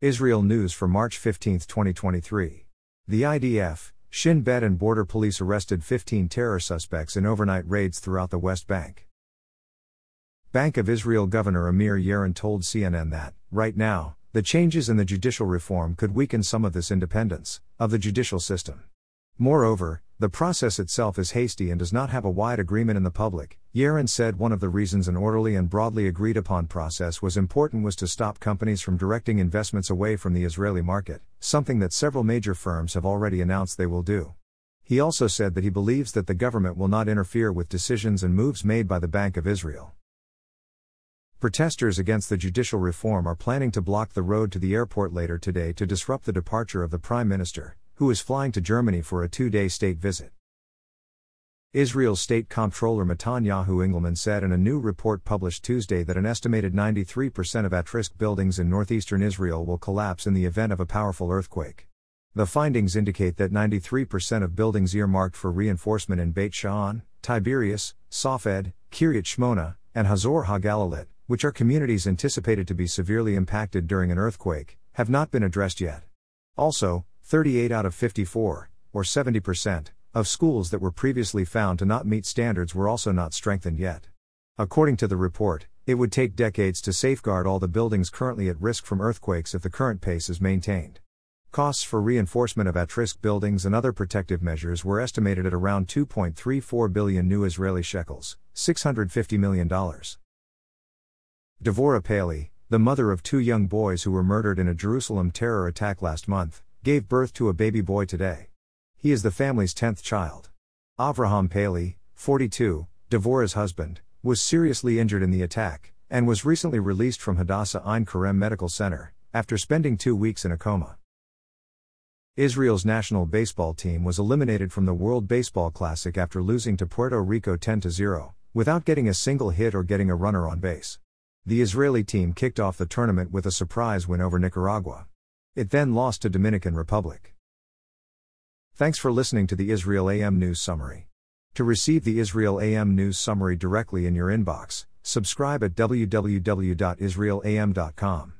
Israel News for March 15, 2023. The IDF, Shin Bet and border police arrested 15 terror suspects in overnight raids throughout the West Bank. Bank of Israel Governor Amir Yaron told CNN that, right now, the changes in the judicial reform could weaken some of this independence of the judicial system. Moreover, the process itself is hasty and does not have a wide agreement in the public. Yaron said one of the reasons an orderly and broadly agreed upon process was important was to stop companies from directing investments away from the Israeli market, something that several major firms have already announced they will do. He also said that he believes that the government will not interfere with decisions and moves made by the Bank of Israel. Protesters against the judicial reform are planning to block the road to the airport later today to disrupt the departure of the Prime Minister, who is flying to Germany for a two day state visit. Israel's State Comptroller Matanyahu Englman said in a new report published Tuesday that an estimated 93% of at risk buildings in northeastern Israel will collapse in the event of a powerful earthquake. The findings indicate that 93% of buildings earmarked for reinforcement in Beit She'an, Tiberias, Safed, Kiryat Shmona, and Hazor HaGalilit, which are communities anticipated to be severely impacted during an earthquake, have not been addressed yet. Also, 38 out of 54, or 70%, of schools that were previously found to not meet standards were also not strengthened yet. According to the report, it would take decades to safeguard all the buildings currently at risk from earthquakes if the current pace is maintained. Costs for reinforcement of at risk buildings and other protective measures were estimated at around 2.34 billion new Israeli shekels, $650 million. Devorah Paley, the mother of two young boys who were murdered in a Jerusalem terror attack last month, gave birth to a baby boy today. He is the family's 10th child. Avraham Paley, 42, Devorah's husband, was seriously injured in the attack, and was recently released from Hadassah Ein Kerem Medical Center, after spending two weeks in a coma. Israel's national baseball team was eliminated from the World Baseball Classic after losing to Puerto Rico 10 0, without getting a single hit or getting a runner on base. The Israeli team kicked off the tournament with a surprise win over Nicaragua. It then lost to Dominican Republic. Thanks for listening to the Israel AM News Summary. To receive the Israel AM News Summary directly in your inbox, subscribe at www.israelam.com.